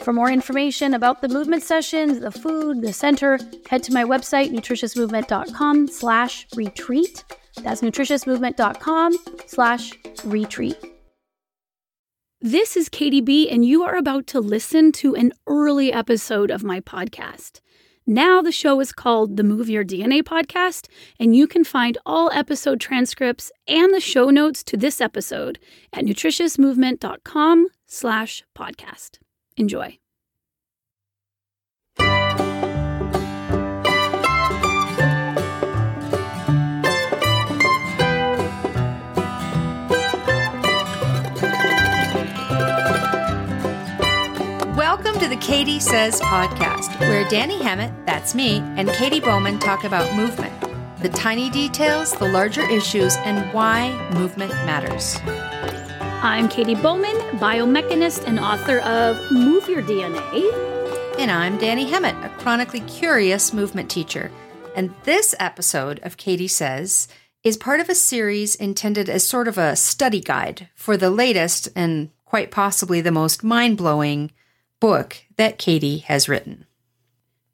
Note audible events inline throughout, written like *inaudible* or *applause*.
For more information about the movement sessions, the food, the center, head to my website, nutritiousmovement.com slash retreat. That's nutritiousmovement.com slash retreat. This is Katy B, and you are about to listen to an early episode of my podcast. Now the show is called the Move Your DNA podcast, and you can find all episode transcripts and the show notes to this episode at nutritiousmovement.com slash podcast. Enjoy. Welcome to the Katy Says podcast, where Dani Hammett, that's me, and Katy Bowman talk about movement, the tiny details, the larger issues, and why movement matters. I'm Katy Bowman, biomechanist and author of Move Your DNA. And I'm Dani Hammett, a chronically curious movement teacher. And this episode of Katy Says is part of a series intended as sort of a study guide for the latest and quite possibly the most mind blowing book that Katy has written.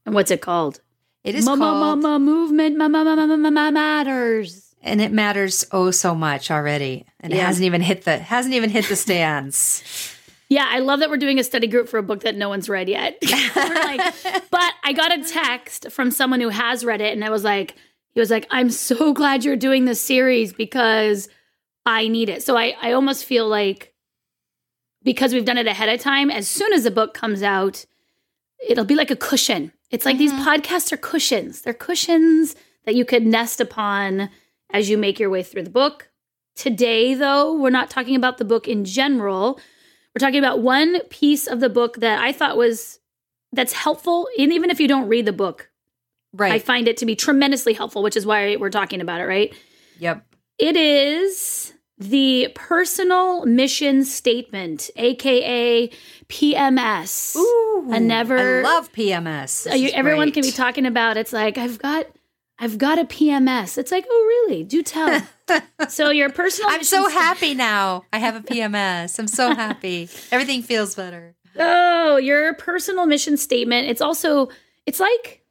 And what's it called? It is Ma- ma- called ma- ma- Movement ma- ma- ma- ma- ma- ma- Matters. And it matters oh so much already and it hasn't even hit the hasn't even hit the *laughs* stands Yeah, I love that we're doing a study group for a book that no one's read yet. *laughs* We're like, but I got a text from someone who has read it, and I was like, he was like, I'm so glad you're doing this series because I need it. So I, I almost feel like because we've done it ahead of time, as soon as the book comes out, it'll be like a cushion. It's like these mm-hmm. podcasts are cushions. They're cushions that you could nest upon as you make your way through the book. Today, though, we're not talking about the book in general. We're talking about one piece of the book that I thought was that's helpful, and even if you don't read the book, right I find it to be tremendously helpful, which is why we're talking about it, right? yep It is the personal mission statement, aka PMS. Ooh, A never- I love PMS. This you- is everyone great. can be talking about it's like I've got I've got a PMS. It's like, oh really? Do tell. *laughs* so your personal I'm so happy now. I have a PMS. I'm so happy. *laughs* Everything feels better. Oh, your personal mission statement. It's also it's like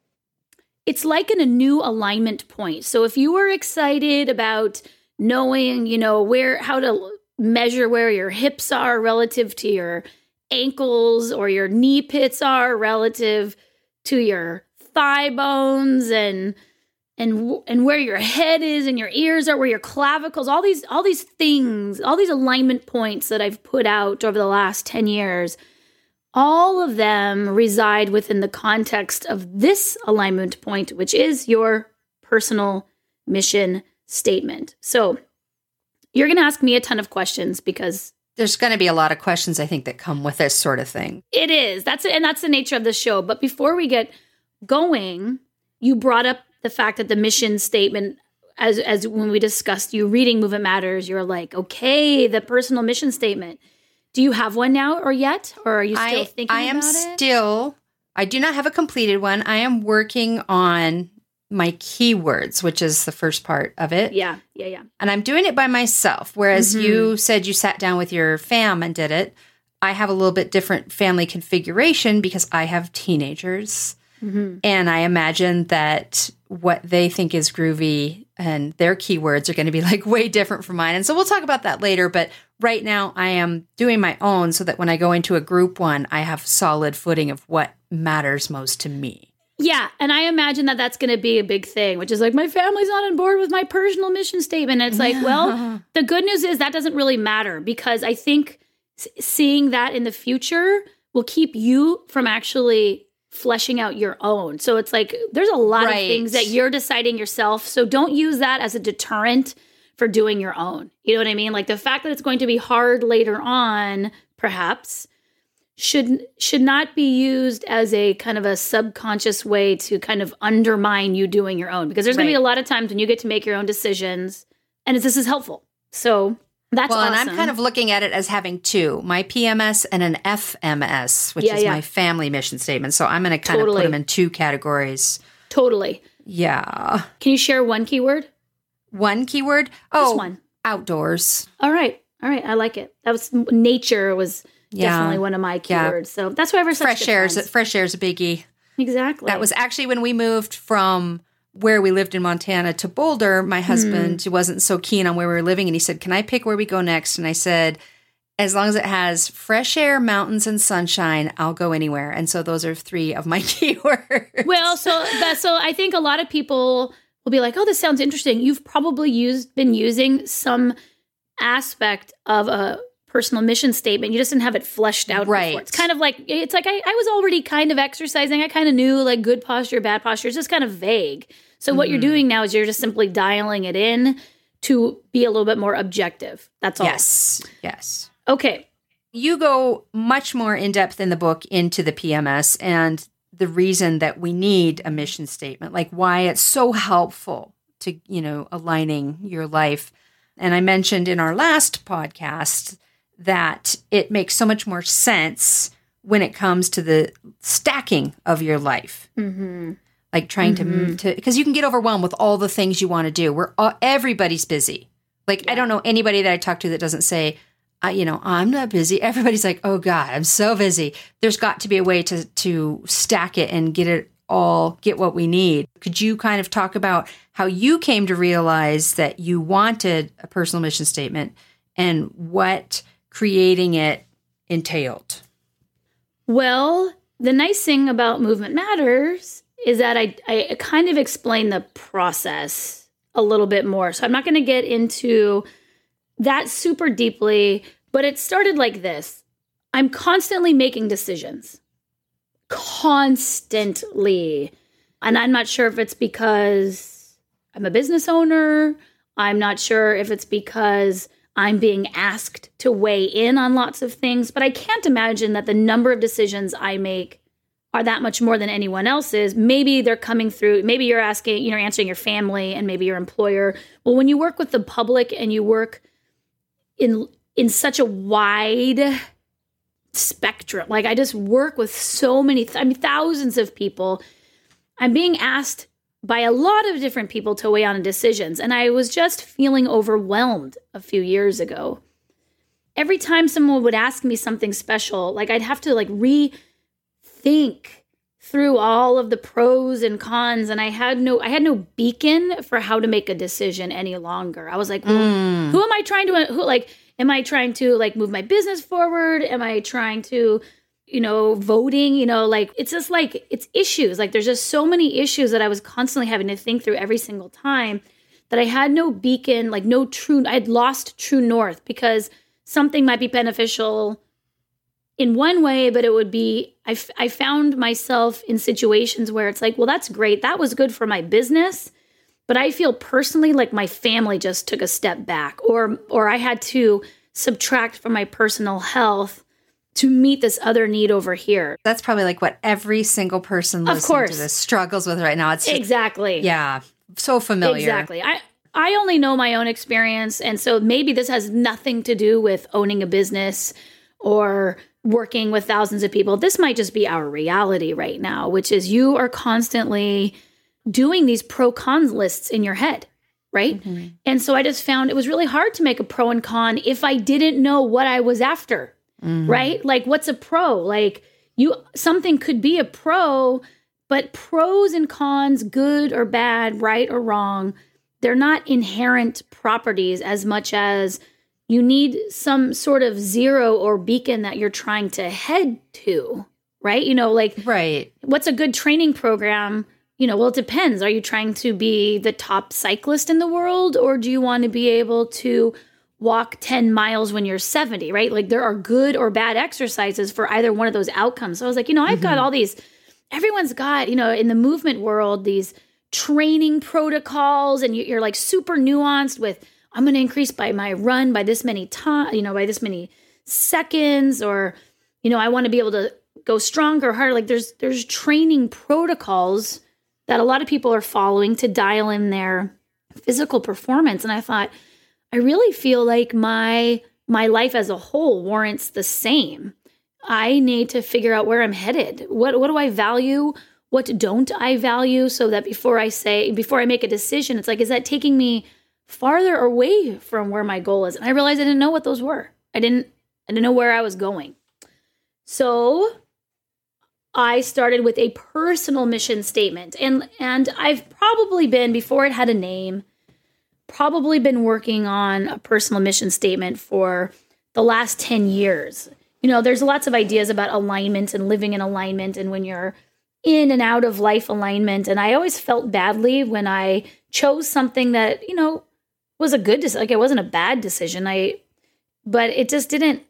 it's like in a new alignment point. So if you were excited about knowing, you know, where how to measure where your hips are relative to your ankles or your knee pits are relative to your thigh bones and and and where your head is and your ears are where your clavicles all these all these things all these alignment points that I've put out over the last 10 years all of them reside within the context of this alignment point, which is your personal mission statement. So you're going to ask me a ton of questions because There's going to be a lot of questions, I think, that come with this sort of thing. it is. That's and that's the nature of the show. But before we get going, you brought up the fact that the mission statement as as when we discussed you reading Movement Matters, you're like, okay, the personal mission statement. Do you have one now or yet? Or are you still I, thinking I am still, I do not have a completed one. I am working on my keywords, which is the first part of it. Yeah, yeah, yeah. And I'm doing it by myself. Whereas Mhm. you said you sat down with your fam and did it. I have a little bit different family configuration because I have teenagers. Mm-hmm. And I imagine that what they think is groovy and their keywords are going to be like way different from mine. And so we'll talk about that later. But right now, I am doing my own so that when I go into a group one, I have solid footing of what matters most to me. Yeah, and I imagine that that's going to be a big thing, which is like my family's not on board with my personal mission statement. And it's like, *laughs* well, the good news is that doesn't really matter because I think s- seeing that in the future will keep you from actually fleshing out your own. So it's like there's a lot Right. of things that you're deciding yourself. So don't use that as a deterrent for doing your own. You know what I mean? Like the fact that it's going to be hard later on, perhaps, should should not be used as a kind of a subconscious way to kind of undermine you doing your own because there's going to be a lot of times when you get to make your own decisions and this is helpful. So that's well, awesome. and I'm kind of looking at it as having two my PMS and an FMS, which Yeah, is yeah. my family mission statement. So I'm going to kind of put them in two categories. totally. Yeah. Can you share one keyword? One keyword. Oh, Just one. outdoors. All right. All right. I like it. That was nature was Yeah. definitely one of my keywords. So that's why we're such Fresh good air is friends. fresh air is a biggie. Exactly. That was actually when we moved from where we lived in Montana to Boulder. My husband Hmm. wasn't so keen on where we were living, and he said, "Can I pick where we go next?" And I said, "As long as it has fresh air, mountains, and sunshine, I'll go anywhere." And so those are three of my *laughs* keywords. Well, so that so I think a lot of people will be like, "Oh, this sounds interesting." You've probably used been using some aspect of a personal mission statement. You just didn't have it fleshed out. before. Right. It's kind of like it's like I, I was already kind of exercising. I kind of knew like good posture, bad posture. It's just kind of vague. So what you're Mm-hmm. doing now is you're just simply dialing it in to be a little bit more objective. That's all. yes, yes. Okay. You go much more in depth in the book into the PMS and the reason that we need a mission statement, like why it's so helpful to, you know, aligning your life. And I mentioned in our last podcast that it makes so much more sense when it comes to the stacking of your life. Mm-hmm. Like trying to to because you can get overwhelmed with all the things you want to do. We're all, everybody's busy. Like I don't know anybody that I talk to that doesn't say, I, you know, I'm not busy. Everybody's like, oh God, I'm so busy. There's got to be a way to to stack it and get it all, get what we need. Could you kind of talk about how you came to realize that you wanted a personal mission statement and what creating it entailed? Well, the nice thing about Movement Matters is that I, I kind of explain the process a little bit more. So I'm not going to get into that super deeply, but it started like this I'm constantly making decisions, constantly. And I'm not sure if it's because I'm a business owner. I'm not sure if it's because I'm being asked to weigh in on lots of things, but I can't imagine that the number of decisions I make are that much more than anyone else's. Maybe they're coming through, maybe you're asking, you know, answering your family and maybe your employer. Well, when you work with the public and you work in in such a wide spectrum, like I just work with so many, I mean, thousands of people. I'm being asked by a lot of different people to weigh on decisions. And I was just feeling overwhelmed a few years ago. Every time someone would ask me something special, like I'd have to like rethink through all of the pros and cons and I had no I had no beacon for how to make a decision any longer. I was like, well, Mm. who am I trying to who like am I trying to like move my business forward? Am I trying to you know voting, you know, like it's just like it's issues. Like there's just so many issues that I was constantly having to think through every single time that I had no beacon, like no true I'd lost true north because something might be beneficial in one way, but it would be I, f- I found myself in situations where it's like, well, that's great. That was good for my business, but I feel personally like my family just took a step back, or or I had to subtract from my personal health to meet this other need over here. That's probably like what every single person Of course. to this struggles with right now. It's just, Exactly. yeah, so familiar. Exactly. I I only know my own experience and so maybe this has nothing to do with owning a business or working with thousands of people. This might just be our reality right now, which is you are constantly doing these pro cons lists in your head, right? Mm-hmm. And so I just found it was really hard to make a pro and con if I didn't know what I was after, mm-hmm. right? Like, what's a pro? Like, you something could be a pro, but pros and cons, good or bad, right or wrong, they're not inherent properties as much as you need some sort of zero or beacon that you're trying to head to, right? You know, like right. What's a good training program? You know, well, it depends. Are you trying to be the top cyclist in the world, or do you want to be able to walk 10 miles when you're 70, right? Like there are good or bad exercises for either one of those outcomes. So I was like, you know, I've mm-hmm. got all these, everyone's got, you know, in the movement world, these training protocols, and you're like super nuanced with, I'm going to increase by my run by this many time, you know, by this many seconds, or, you know, I want to be able to go stronger, harder. Like there's there's training protocols that a lot of people are following to dial in their physical performance. And I thought, I really feel like my my life as a whole warrants the same. I need to figure out where I'm headed. What what do I value? What don't I value so that before I say before I make a decision, it's like is that taking me farther away from where my goal is. And I realized I didn't know what those were. I didn't I didn't know where I was going. So I started with a personal mission statement. And and I've probably been before it had a name, probably been working on a personal mission statement for the last 10 years. You know, there's lots of ideas about alignment and living in alignment and when you're in and out of life alignment and I always felt badly when I chose something that, you know, was a good decision. Like it wasn't a bad decision. I, but it just didn't.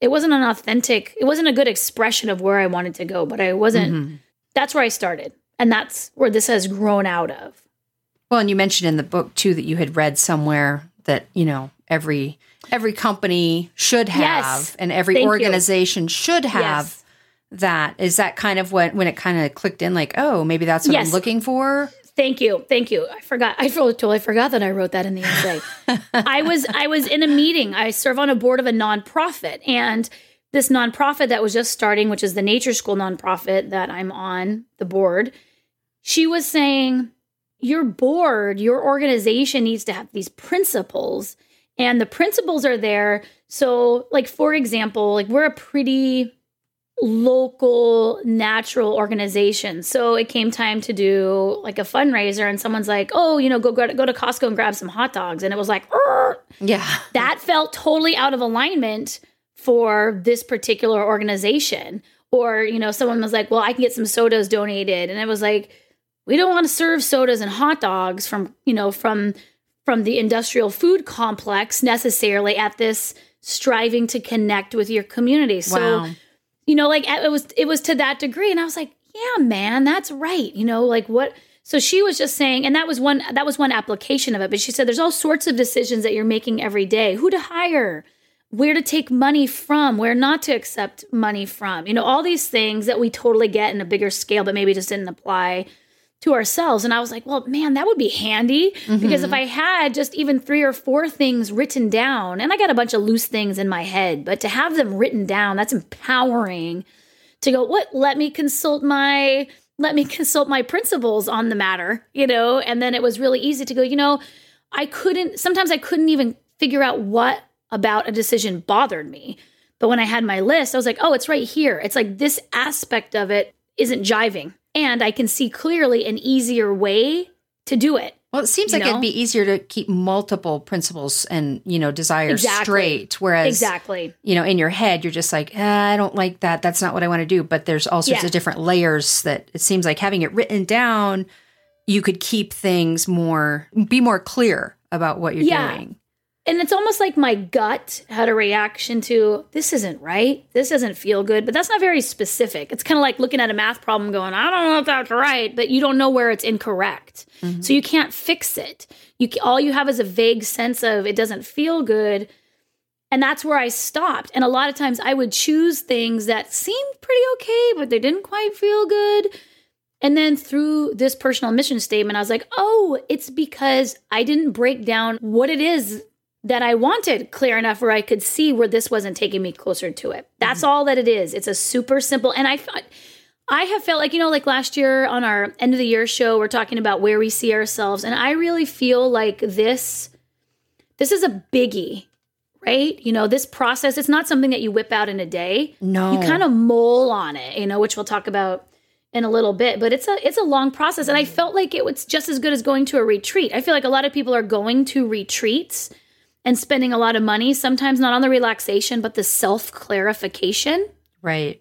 It wasn't an authentic. It wasn't a good expression of where I wanted to go. But I wasn't. Mm-hmm. That's where I started, and that's where this has grown out of. Well, and you mentioned in the book too that you had read somewhere that you know every every company should have yes. and every Thank organization you. should have yes. that. Is that kind of what when it kind of clicked in like, oh, maybe that's what yes. I'm looking for? Thank you, thank you. I forgot. I totally forgot that I wrote that in the essay. *laughs* I was I was in a meeting. I serve on a board of a nonprofit, and this nonprofit that was just starting, which is the Nature School nonprofit that I'm on the board, she was saying, "Your board, your organization needs to have these principles, and the principles are there. So, like for example, like we're a pretty local natural organization. So it came time to do like a fundraiser and someone's like, "Oh, you know, go go to, go to Costco and grab some hot dogs." And it was like, yeah. That felt totally out of alignment for this particular organization. Or, you know, someone was like, "Well, I can get some sodas donated." And it was like, "We don't want to serve sodas and hot dogs from, you know, from from the industrial food complex necessarily at this striving to connect with your community." So wow you know, like it was it was to that degree, and I was like, yeah, man, that's right. You know, like what. So she was just saying, and that was one that was one application of it. But she said there's all sorts of decisions that you're making every day: who to hire, where to take money from, where not to accept money from. You know, all these things that we totally get in a bigger scale, but maybe just didn't apply to ourselves. And I was like, well, man, that would be handy mm-hmm. because if I had just even three or four things written down, and I got a bunch of loose things in my head, but to have them written down, that's empowering to go, what? Let me consult my let me *laughs* consult my principles on the matter, you know? And then it was really easy to go, you know, I couldn't sometimes I couldn't even figure out what about a decision bothered me. But when I had my list, I was like, oh, it's right here. It's like this aspect of it isn't jiving and I can see clearly an easier way to do it. Well, it seems like know? it'd be easier to keep multiple principles and you know desires exactly. straight. Whereas, exactly, you know, in your head, you're just like, ah, I don't like that. That's not what I want to do. But there's all sorts yeah. of different layers that it seems like having it written down, you could keep things more, be more clear about what you're yeah. doing and it's almost like my gut had a reaction to this isn't right. This doesn't feel good. But that's not very specific. It's kind of like looking at a math problem going i don't know if that's right but you don't know where it's incorrect. Mm-hmm. so you can't fix it. You all you have is a vague sense of it doesn't feel good. And that's where i stopped. And a lot of times i would choose things that seemed pretty okay but they didn't quite feel good. And then through this personal mission statement, I was like, oh, it's because I didn't break down what it is that I wanted clear enough where I could see where this wasn't taking me closer to it. That's mm-hmm. all that it is. It's a super simple and I I have felt like, you know, like last year on our end of the year show, we're talking about where we see ourselves. And I really feel like this, this is a biggie, right? You know, this process, it's not something that you whip out in a day. No. You kind of mole on it, you know, which we'll talk about in a little bit, but it's a it's a long process and I felt like it was just as good as going to a retreat. I feel like a lot of people are going to retreats and spending a lot of money, sometimes not on the relaxation, but the self-clarification. Right.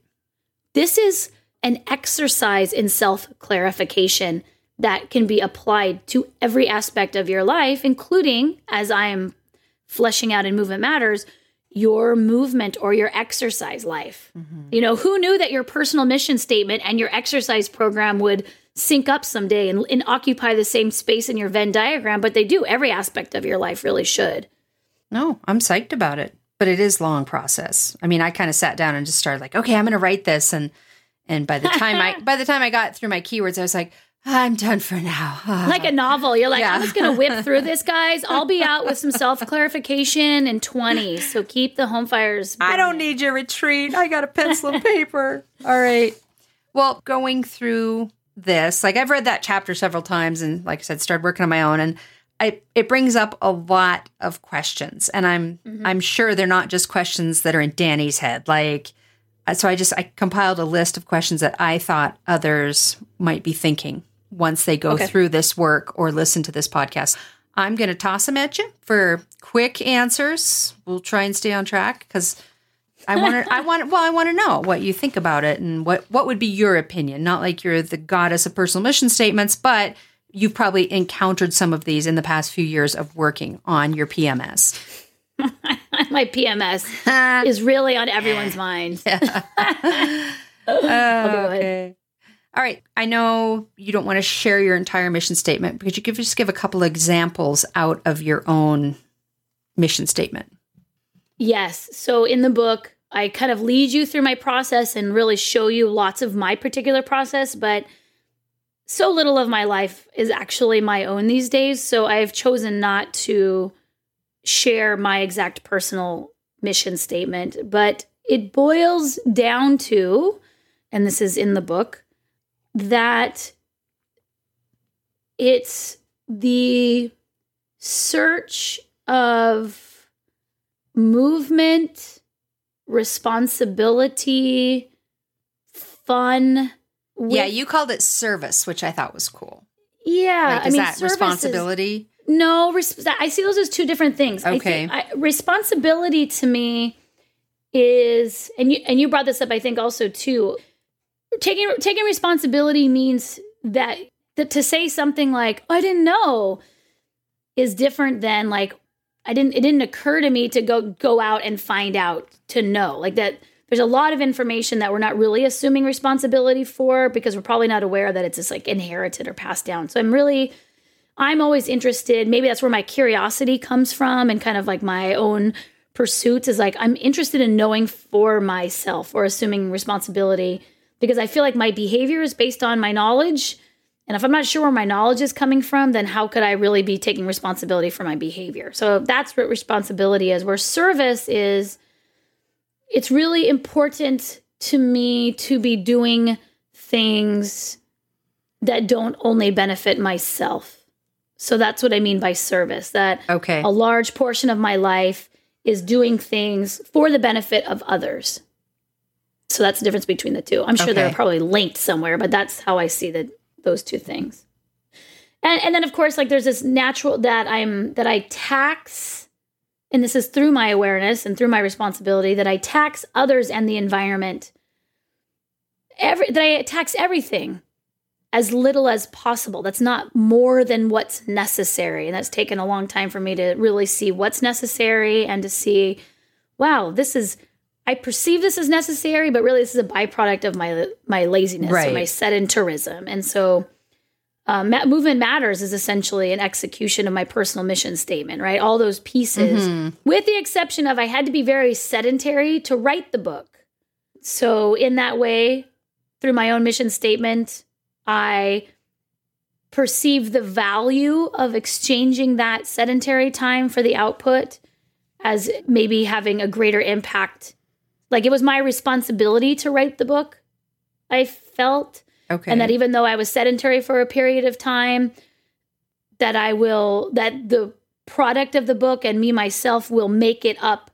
This is an exercise in self-clarification that can be applied to every aspect of your life, including as I am fleshing out in Movement Matters, your movement or your exercise life. Mm-hmm. You know, who knew that your personal mission statement and your exercise program would sync up someday and, and, occupy the same space in your Venn diagram? But they do. Every aspect of your life really should. No, I'm psyched about it. But it is long process. I mean, I kind of sat down and just started like, okay, I'm going to write this, and and by the time I *laughs* by the time I got through my keywords, I was like, I'm done for now. *laughs* like a novel. You're like, yeah. I'm just going to whip *laughs* through this, guys. I'll be out with some self clarification in 20. So keep the home fires. Burning. I don't need your retreat. I got a pencil and paper. All right. Well, going through this, like I've read that chapter several times and like I said, started working on my own and I, it brings up a lot of questions and I'm mm-hmm. I'm sure they're not just questions that are in Dani's head. Like so I just I compiled a list of questions that I thought others might be thinking once they go okay. through this work or listen to this podcast. I'm going to toss them at you for quick answers. We'll try and stay on track because I want to. I *laughs* want. Well, I want to know what you think about it and what what would be your opinion. Not like you're the goddess of personal mission statements, but you've probably encountered some of these in the past few years of working on your PMS. *laughs* My PMS *laughs* is really on everyone's mind. *laughs* okay, okay. All right. I know you don't want to share your entire mission statement, but could you give, just give a couple of examples out of your own mission statement? Yes. So in the book, I kind of lead you through my process and really show you lots of my particular process, but so little of my life is actually my own these days. So I've chosen not to share my exact personal mission statement, but it boils down to, and this is in the book, that it's the search of movement, responsibility, fun. Yeah, you called it service, which I thought was cool. Yeah, like, is I mean, that responsibility? Is, no, res- I see those as two different things. Okay, I I, responsibility to me is, and you and you brought this up, I think, also too taking taking responsibility means that, that to say something like oh, I didn't know is different than like I didn't it didn't occur to me to go go out and find out to know like that there's a lot of information that we're not really assuming responsibility for because we're probably not aware that it's just like inherited or passed down. So I'm really I'm always interested, maybe that's where my curiosity comes from and kind of like my own pursuits is like I'm interested in knowing for myself or assuming responsibility because I feel like my behavior is based on my knowledge. And if I'm not sure where my knowledge is coming from, then how could I really be taking responsibility for my behavior? So that's what responsibility is. Where service is, it's really important to me to be doing things that don't only benefit myself. So that's what I mean by service. That okay. a large portion of my life is doing things for the benefit of others. So that's the difference between the two. I'm sure okay. they're probably linked somewhere, but that's how I see that those two things. And and then of course like there's this natural that I'm that I tax and this is through my awareness and through my responsibility that I tax others and the environment every that I tax everything as little as possible. That's not more than what's necessary. And that's taken a long time for me to really see what's necessary and to see, wow, this is I perceive this as necessary, but really this is a byproduct of my my laziness right. or my sedentarism. And so um, movement matters is essentially an execution of my personal mission statement, right? All those pieces, mm-hmm. with the exception of I had to be very sedentary to write the book. So, in that way, through my own mission statement, I perceive the value of exchanging that sedentary time for the output as maybe having a greater impact like it was my responsibility to write the book I felt. Okay. And that even though I was sedentary for a period of time, that I will that the product of the book and me myself will make it up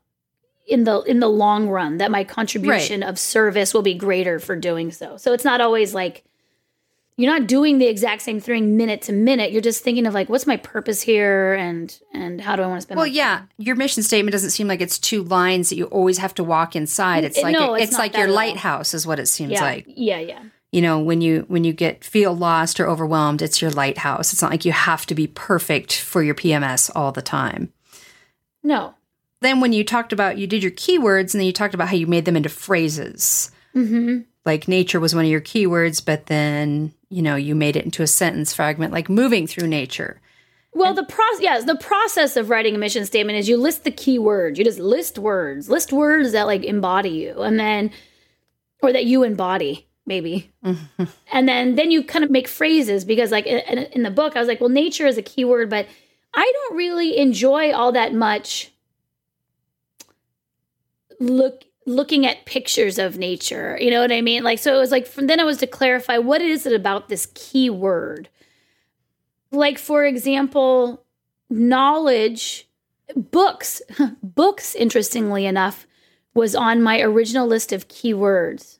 in the in the long run that my contribution of service will be greater for doing so. So it's not always like you're not doing the exact same thing minute to minute. You're just thinking of like what's my purpose here and and how do I want to spend it? well, yeah, your mission statement doesn't seem like it's two lines that you always have to walk inside. It's It- like no, it's, it's like your lighthouse is what it seems yeah, like. yeah, yeah. You know, when you when you get feel lost or overwhelmed, it's your lighthouse. It's not like you have to be perfect for your PMS all the time. No. Then when you talked about you did your keywords and then you talked about how you made them into phrases. Mm-hmm. Like nature was one of your keywords, but then, you know, you made it into a sentence fragment like moving through nature. Well, the process, yes, the process of writing a mission statement is you list the key words. You just list words, list words that like embody you, and then, or that you embody, maybe, mm-hmm. and then then you kind of make phrases because, like in, in the book, I was like, well, nature is a keyword but I don't really enjoy all that much. Look, looking at pictures of nature, you know what I mean? Like, so it was like from then I was to clarify what is it about this keyword like for example knowledge books. *laughs* Books interestingly enough was on my original list of keywords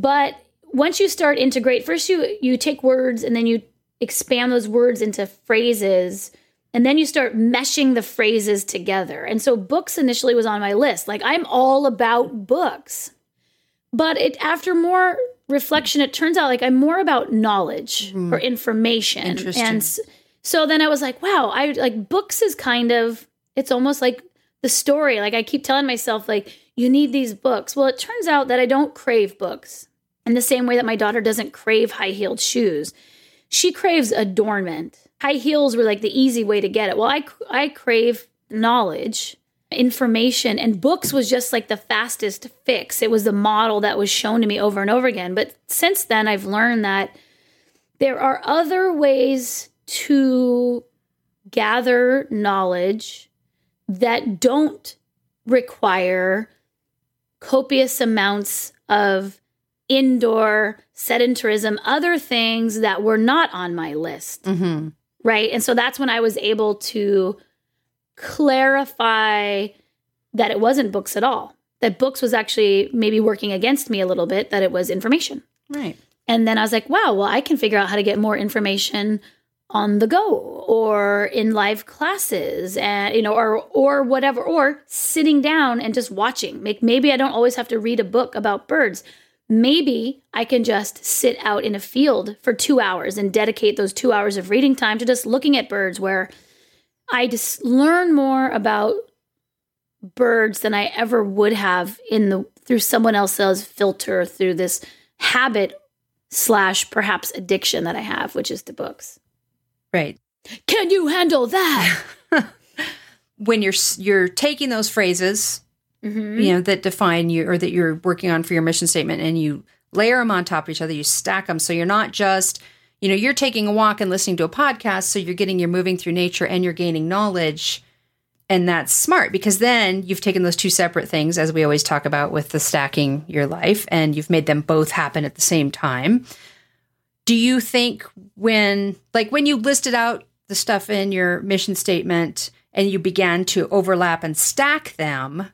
but once you start integrate first you you take words and then you expand those words into phrases and then you start meshing the phrases together. And so books initially was on my list. Like i'm all about books. But it after more reflection it turns out like i'm more about knowledge hmm. or information. Interesting. and so then i was like wow i like books is kind of it's almost like the story. Like i keep telling myself like you need these books. Well it turns out that i don't crave books in the same way that my daughter doesn't crave high heeled shoes. She craves adornment. High heels were like the easy way to get it. Well i i crave knowledge information and books was just like the fastest fix. It was the model that was shown to me over and over again. But since then i've learned that there are other ways to gather knowledge that don't require copious amounts of indoor sedentarism other things that were not on my list Mm-hmm. right and so that's when i was able to clarify that it wasn't books at all that books was actually maybe working against me a little bit that it was information Right. and then i was like wow well i can figure out how to get more information on the go or in live classes and you know or or whatever or sitting down and just watching. Make, maybe i don't always have to read a book about birds. Maybe i can just sit out in a field for 2 hours and dedicate those 2 hours of reading time to just looking at birds where i just learn more about birds than i ever would have in the through someone else's filter through this habit slash perhaps addiction that i have which is the books Right. can you handle that? *laughs* When you're you're taking those phrases, mm-hmm. you know, that define you or that you're working on for your mission statement and you layer them on top of each other, you stack them so you're not just, you know, you're taking a walk and listening to a podcast, so you're getting you're moving through nature and you're gaining knowledge. And that's smart because then you've taken those two separate things, as we always talk about with the stacking your life, and you've made them both happen at the same time. Do you think when, like, when you listed out the stuff in your mission statement and you began to overlap and stack them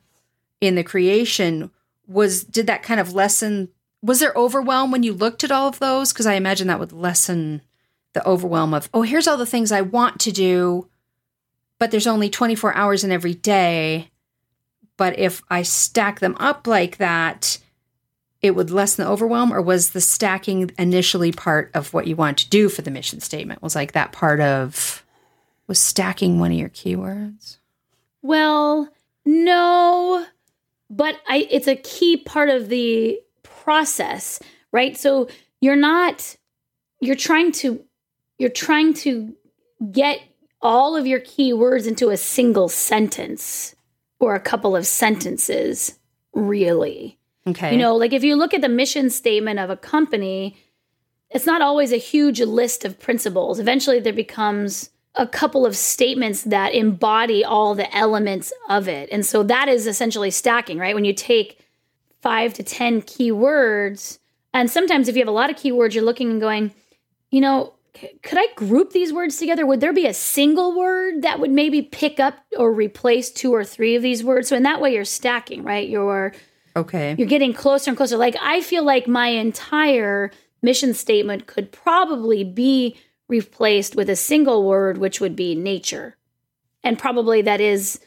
in the creation, was did that kind of lessen? Was there overwhelm when you looked at all of those? Because I imagine that would lessen the overwhelm of, oh, here's all the things I want to do, but there's only 24 hours in every day. But if I stack them up like that, it would lessen the overwhelm, or was the stacking initially part of what you wanted to do for the mission statement? Was like that part of was stacking one of your keywords? Well, no, but I it's a key part of the process, right? So you're not you're trying to you're trying to get all of your keywords into a single sentence or a couple of sentences, really. Okay. You know, like if you look at the mission statement of a company, it's not always a huge list of principles. Eventually, there becomes a couple of statements that embody all the elements of it. And so that is essentially stacking, right? When you take five to 10 keywords And sometimes if you have a lot of keywords, you're looking and going, you know, could I group these words together? Would there be a single word that would maybe pick up or replace two or three of these words? So in that way you're stacking, right? You're Okay. You're getting closer and closer. Like I feel like my entire mission statement could probably be replaced with a single word which would be nature. And probably that is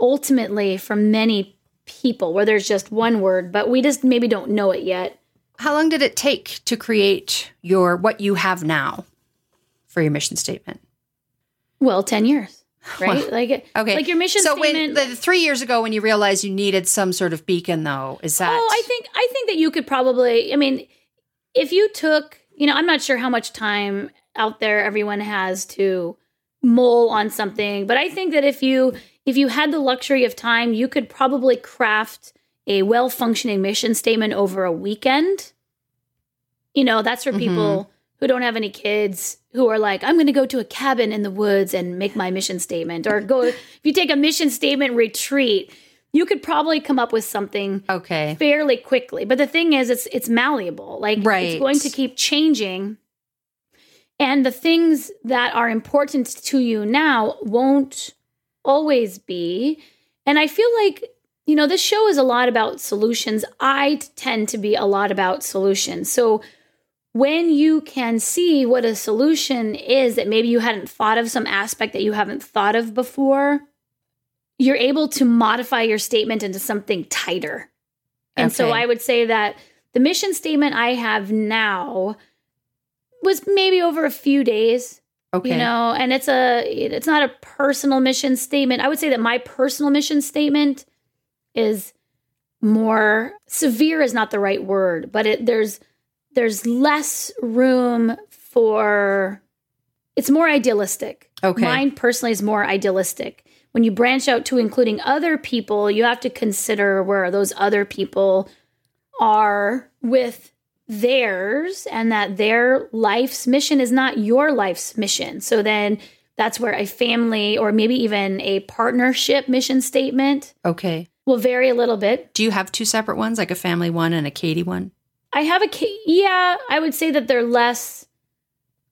ultimately for many people where there's just one word, but we just maybe don't know it yet. How long did it take to create your what you have now? for your mission statement? Well, 10 years. Right? like okay. Like your mission so statement. when the 3 years ago when you realized you needed some sort of beacon though, is that Oh, I think I think that you could probably I mean, if you took, you know, I'm not sure how much time out there everyone has to mull on something, but I think that if you if you had the luxury of time, you could probably craft a well-functioning mission statement over a weekend. You know, that's for mm-hmm. Who don't have any kids who are like, I'm going to go to a cabin in the woods and make my mission statement, or go, if you take a mission statement retreat, you could probably come up with something okay fairly quickly. But the thing is, it's it's malleable. Like right. it's going to keep changing. And the things that are important to you now won't always be. And I feel like, you know, this show is a lot about solutions. I tend to be a lot about solutions. So when you can see what a solution is that maybe you hadn't thought of, some aspect that you haven't thought of before, you're able to modify your statement into something tighter. And okay. so I would say that the mission statement I have now was maybe over a few days. Okay. You know, and it's a it's not a personal mission statement. I would say that my personal mission statement is more severe is not the right word, but it there's there's less room for it's more idealistic. Okay. Mine personally is more idealistic. When you branch out to including other people, you have to consider where those other people are with theirs and that their life's mission is not your life's mission. So then that's where a family or maybe even a partnership mission statement okay will vary a little bit. Do you have two separate ones like a family one and a Katy one? I have a yeah, I would say that they're less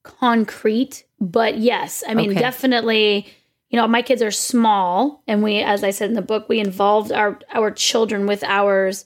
concrete, but yes, I mean okay. definitely. You know, my kids are small, and we, as I said in the book, we involved our our children with ours.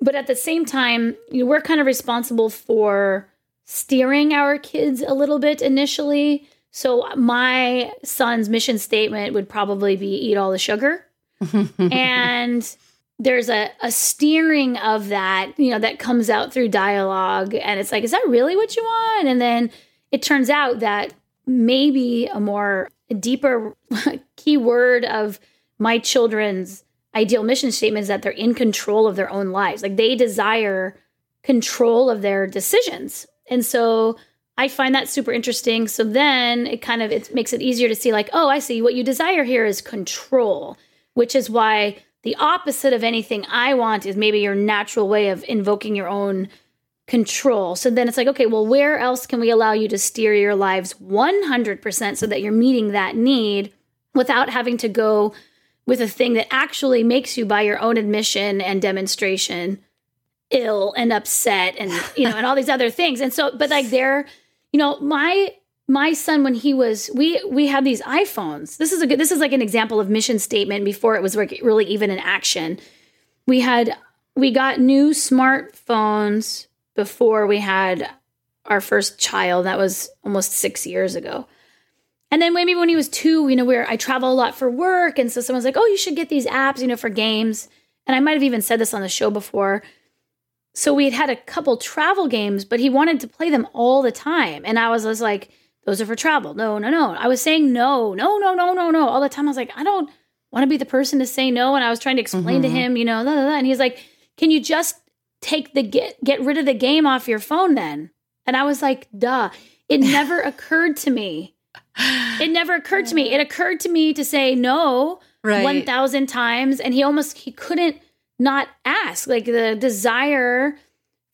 But at the same time, you know, we're kind of responsible for steering our kids a little bit initially. So my son's mission statement would probably be eat all the sugar. *laughs* and there's a, a steering of that, you know, that comes out through dialogue. And it's like, is that really what you want? And then it turns out that maybe a more a deeper *laughs* key word of my children's ideal mission statement is that they're in control of their own lives. Like they desire control of their decisions. And so I find that super interesting. So then it kind of it makes it easier to see like, oh, I see what you desire here is control, which is why the opposite of anything I want is maybe your natural way of invoking your own control. So then it's like, okay, well, where else can we allow you to steer your lives 100% so that you're meeting that need without having to go with a thing that actually makes you, by your own admission and demonstration, ill and upset and, you know, and all these other things. And so, but like they're, you know, my my son when he was we we had these iPhones. This is a good this is like an example of mission statement before it was really even in action. We had we got new smartphones before we had our first child. That was almost 6 years ago. And then maybe when he was 2, you know, where I travel a lot for work and so someone's like, "Oh, you should get these apps, you know, for games." And I might have even said this on the show before. So we had had a couple travel games, but he wanted to play them all the time. And I was, was like, those are for travel. No, no, no. I was saying no, no, no, no, no, no all the time. I was like, I don't want to be the person to say no. And I was trying to explain mm-hmm. to him, you know, blah, blah, blah. and he's like, can you just take the get get rid of the game off your phone then? And I was like, duh. It *laughs* never occurred to me. It never occurred to me. It occurred to me to say no right. 1000 times and he almost he couldn't not ask. Like the desire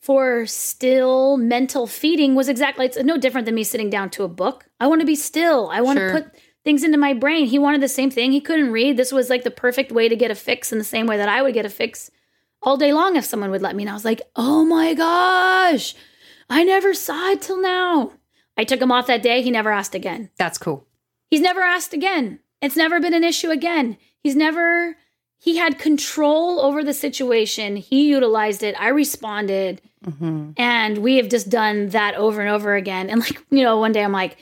for still mental feeding was exactly it's no different than me sitting down to a book. I want to be still. I want sure. to put things into my brain. He wanted the same thing. He couldn't read. This was like the perfect way to get a fix in the same way that I would get a fix all day long if someone would let me. And I was like, "Oh my gosh. I never saw it till now. I took him off that day. He never asked again. That's cool. He's never asked again. It's never been an issue again. He's never, he had control over the situation. He utilized it. I responded. Mm-hmm. And we have just done that over and over again. And like, you know, one day I'm like,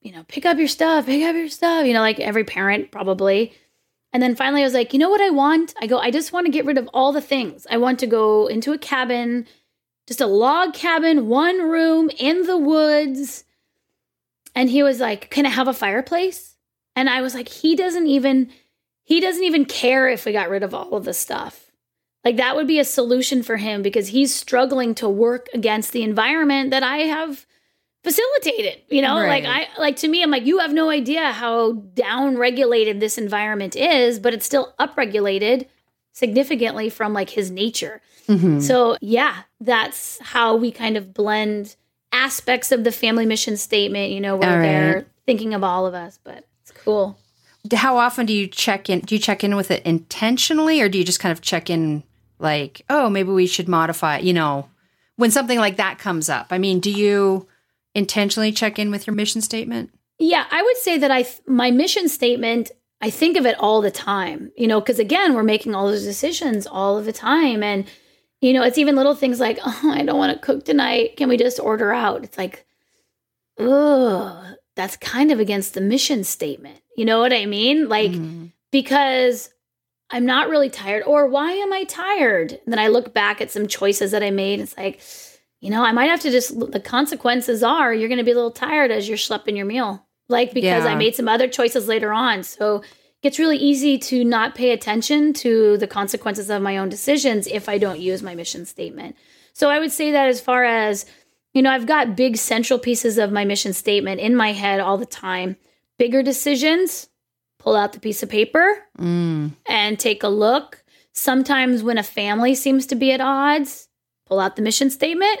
you know, pick up your stuff, pick up your stuff, you know, like every parent probably. And then finally I was like, you know what I want? I go, I just want to get rid of all the things. I want to go into a cabin, just a log cabin, one room in the woods. And he was like, Can I have a fireplace? And I was like, he doesn't even he doesn't even care if we got rid of all of the stuff. Like that would be a solution for him because he's struggling to work against the environment that I have facilitated. You know, Right. like I like to me, I'm like, you have no idea how down regulated this environment is, but it's still upregulated significantly from like his nature. Mm-hmm. So yeah, that's how we kind of blend aspects of the family mission statement, you know, where All right. they're thinking of all of us, but it's cool. How often do you check in? Do you check in with it intentionally, or do you just kind of check in like, oh, maybe we should modify? You know, when something like that comes up. I mean, do you intentionally check in with your mission statement? Yeah, I would say that I th- my mission statement, I think of it all the time, you know, because again, we're making all those decisions all of the time. And, you know, it's even little things like, *laughs* oh, I don't want to cook tonight. Can we just order out? It's like, ugh, that's kind of against the mission statement. You know what I mean? Like, Mhm. because I'm not really tired, or why am I tired? And then I look back at some choices that I made. It's like, you know, I might have to just, the consequences are you're going to be a little tired as you're schlepping your meal. Like, because I made some other choices later on. So it gets really easy to not pay attention to the consequences of my own decisions if I don't use my mission statement. So I would say that as far as, you know, I've got big central pieces of my mission statement in my head all the time. Bigger decisions, pull out the piece of paper, Mm. and take a look. Sometimes when a family seems to be at odds, pull out the mission statement,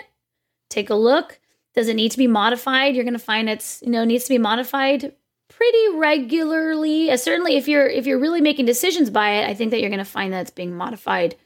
take a look. Does it need to be modified? You're going to find it's, you know, needs to be modified pretty regularly. Uh, certainly if you're if you're really making decisions by it, I think that you're going to find that it's being modified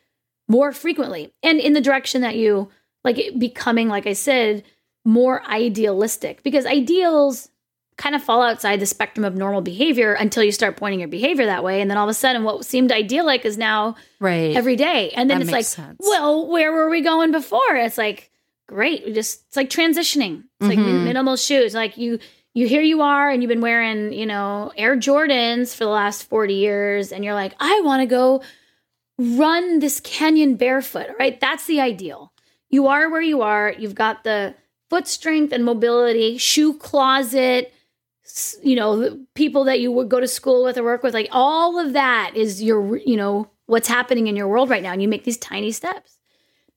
more frequently and in the direction that you like it becoming like I said more idealistic because ideals kind of fall outside the spectrum of normal behavior until you start pointing your behavior that way. And then all of a sudden, what seemed idyllic is now Right. every day. And then That it's like, sense. well, where were we going before? It's like, great. We just, it's like transitioning. It's like Mhm. minimal shoes. Like you, you here you are and you've been wearing, you know, Air Jordans for the last 40 years. And you're like, I want to go run this canyon barefoot. Right. That's the ideal. You are where you are. You've got the foot strength and mobility, shoe closet, you know, the people that you would go to school with or work with, like all of that is your, you know, what's happening in your world right now. And you make these tiny steps.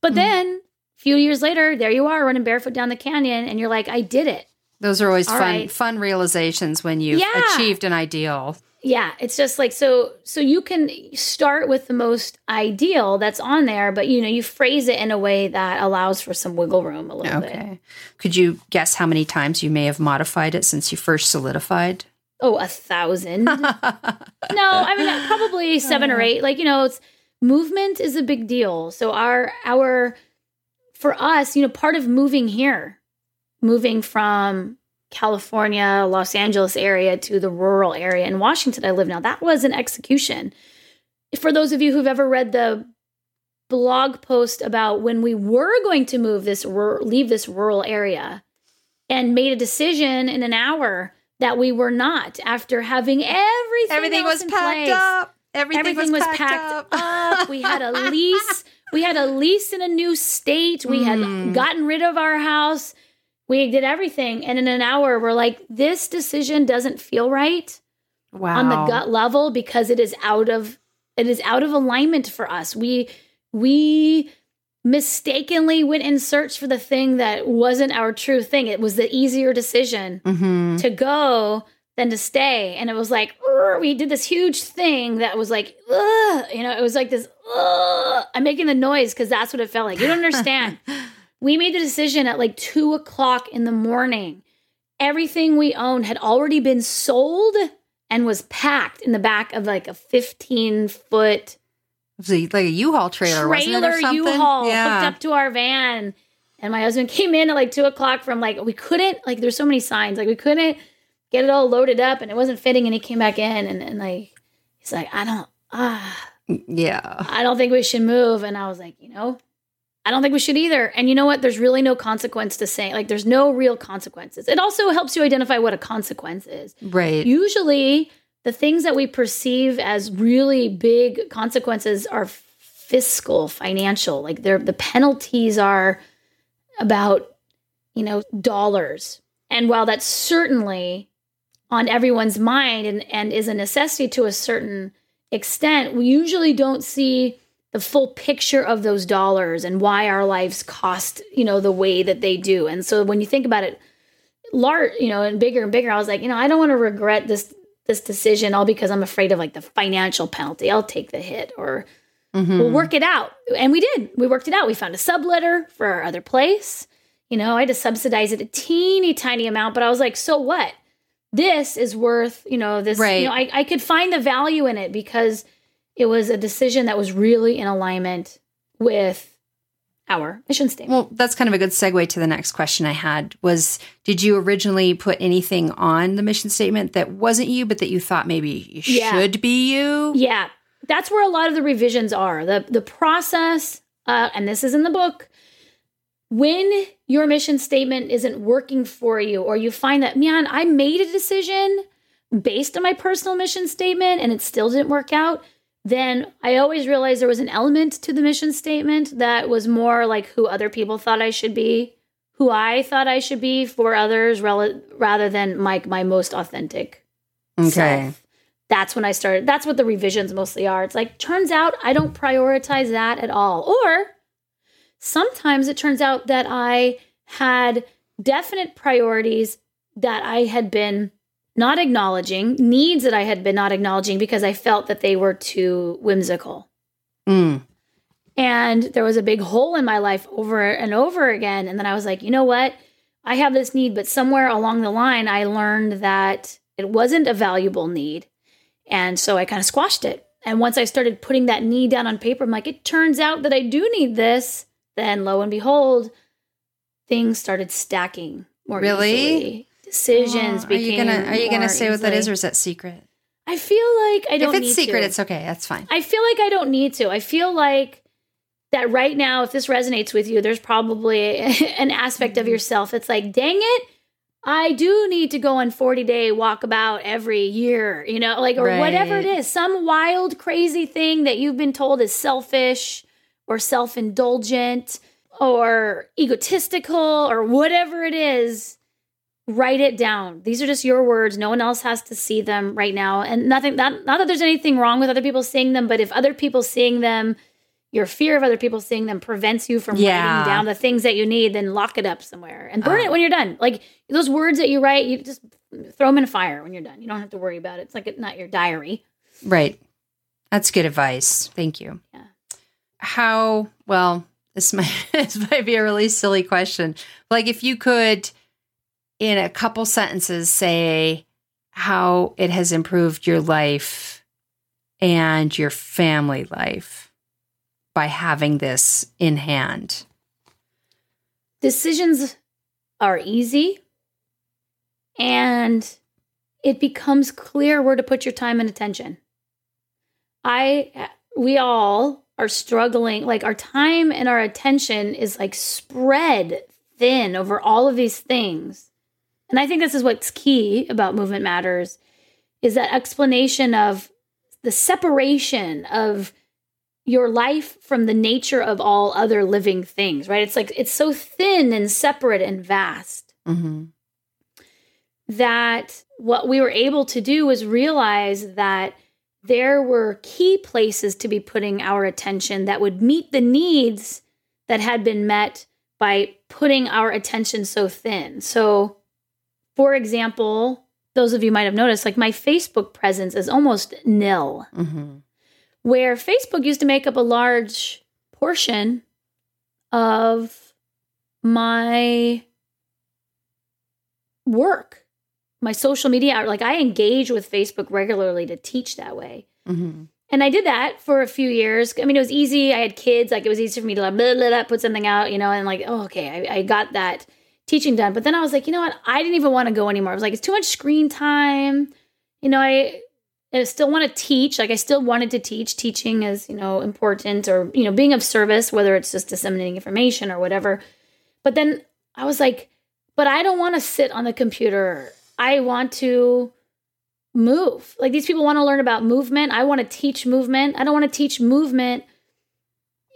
But Mm. then a few years later, there you are running barefoot down the canyon and you're like, I did it. Those are always All fun right. fun realizations when you've Yeah. achieved an ideal. Yeah, it's just like so so you can start with the most ideal that's on there, but you know, you phrase it in a way that allows for some wiggle room a little bit. Okay. Could you guess how many times you may have modified it since you first solidified? Oh, a thousand. *laughs* no, I mean probably seven or uh. eight. Like, you know, it's movement is a big deal. So our our for us, you know, part of moving here, moving from California, Los Angeles area to the rural area in Washington I live now, that was an execution. For those of you who've ever read the blog post about when we were going to move this leave this rural area and made a decision in an hour that we were not after having everything Everything was packed place. up. Everything, Everything was packed, up. *laughs* We had a lease. We had a lease in a new state. We Mm. had gotten rid of our house. We did everything. And in an hour, we're like, this decision doesn't feel right wow. on the gut level because it is out of it is out of alignment for us. We we mistakenly went in search for the thing that wasn't our true thing. It was the easier decision hmm to go than to stay. And it was like, we did this huge thing that was like, you know, it was like this, Ugh. I'm making the noise because that's what it felt like. You don't understand. *laughs* we made the decision at like two o'clock in the morning. Everything we owned had already been sold and was packed in the back of like a 15 foot It was a- like a U-Haul trailer, wasn't it? Or trailer something? U-Haul Yeah. hooked up to our van. And my husband *laughs* came in at like two o'clock from like, we couldn't, like, there's so many signs, like, we couldn't get it all loaded up and it wasn't fitting. And he came back in and, and like, he's like, I don't, ah, Yeah. I don't think we should move. And I was like, you know, I don't think we should either. And you know what? There's really no consequence to saying, like, there's no real consequences. It also helps you identify what a consequence is. Right. Usually, the things that we perceive as really big consequences are fiscal, financial. Like, they're, the penalties are about, you know, dollars. And while that's certainly on everyone's mind and, and is a necessity to a certain extent, we usually don't see the full picture of those dollars and why our lives cost, you know, the way that they do. And so when you think about it, large, you know, and bigger and bigger, I was like, you know, I don't want to regret this this decision all because I'm afraid of like the financial penalty. I'll take the hit or Mhm. we'll work it out. And we did. We worked it out. We found a subletter for our other place. You know, I had to subsidize it a teeny tiny amount, but I was like, so what? This is worth, you know, this, Right. you know, I, I could find the value in it because it was a decision that was really in alignment with our mission statement. Well, that's kind of a good segue to the next question I had was did you originally put anything on the mission statement that wasn't you but that you thought maybe Yeah. should be you? Yeah, that's where a lot of the revisions are. the The process, uh, and this is in the book. When your mission statement isn't working for you, or you find that, man, I made a decision based on my personal mission statement and it still didn't work out, then I always realized there was an element to the mission statement that was more like who other people thought I should be, who I thought I should be for others, rel- rather than my my most authentic Okay. self. That's when I started. That's what the revisions mostly are. It's like, turns out I don't prioritize that at all. Or sometimes it turns out that I had definite priorities that I had been not acknowledging, needs that I had been not acknowledging because I felt that they were too whimsical. Mm. And there was a big hole in my life over and over again. And then I was like, you know what? I have this need, but somewhere along the line, I learned that it wasn't a valuable need. And so I kind of squashed it. And once I started putting that need down on paper, I'm like, it turns out that I do need this. Then lo and behold, things started stacking more Really? easily. Decisions Oh, are you gonna are you gonna say what that is or is that secret? I feel like I don't if it's secret, to. it's okay. That's fine. I feel like I don't need to. I feel like that right now, if this resonates with you, there's probably *laughs* an aspect Mm-hmm. of yourself. It's like, dang it, I do need to go on 40 day walkabout every year, you know, like, or whatever it is, some wild, crazy thing that you've been told is selfish or self indulgent or egotistical or whatever it is. Write it down. These are just your words. No one else has to see them right now. And nothing, not, not that there's anything wrong with other people seeing them, but if other people seeing them, your fear of other people seeing them prevents you from Yeah. writing down the things that you need, then lock it up somewhere and burn Oh. it when you're done. Like those words that you write, you just throw them in a fire when you're done. You don't have to worry about it. It's like not your diary. Right. That's good advice. Thank you. Yeah. How well, this might *laughs* this might be a really silly question. Like if you could in a couple sentences say how it has improved your life and your family life by having this in hand. decisions are easy and it becomes clear where to put your time and attention. I we all are struggling like our time and our attention is like spread thin over all of these things. And I think this is what's key about movement matters is that explanation of the separation of your life from the nature of all other living things, right? It's like it's so thin and separate and vast Mm-hmm. that what we were able to do was realize that there were key places to be putting our attention that would meet the needs that had been met by putting our attention so thin. So, for example, those of you might have noticed, like my Facebook presence is almost nil Mm-hmm. where Facebook used to make up a large portion of my work, my social media. Like I engage with Facebook regularly to teach that way. Mm-hmm. and I did that for a few years. I mean, it was easy. I had kids. Like, it was easy for me to like, blah, blah, blah, put something out, you know, and like, oh, okay, I, I got that teaching done. But then I was like, you know what? I didn't even want to go anymore. I was like, it's too much screen time. You know, I, I still want to teach. Like, I still wanted to teach. Teaching is, you know, important or, you know, being of service, whether it's just disseminating information or whatever. But then I was like, but I don't want to sit on the computer. I want to move. Like these people want to learn about movement. I want to teach movement. I don't want to teach movement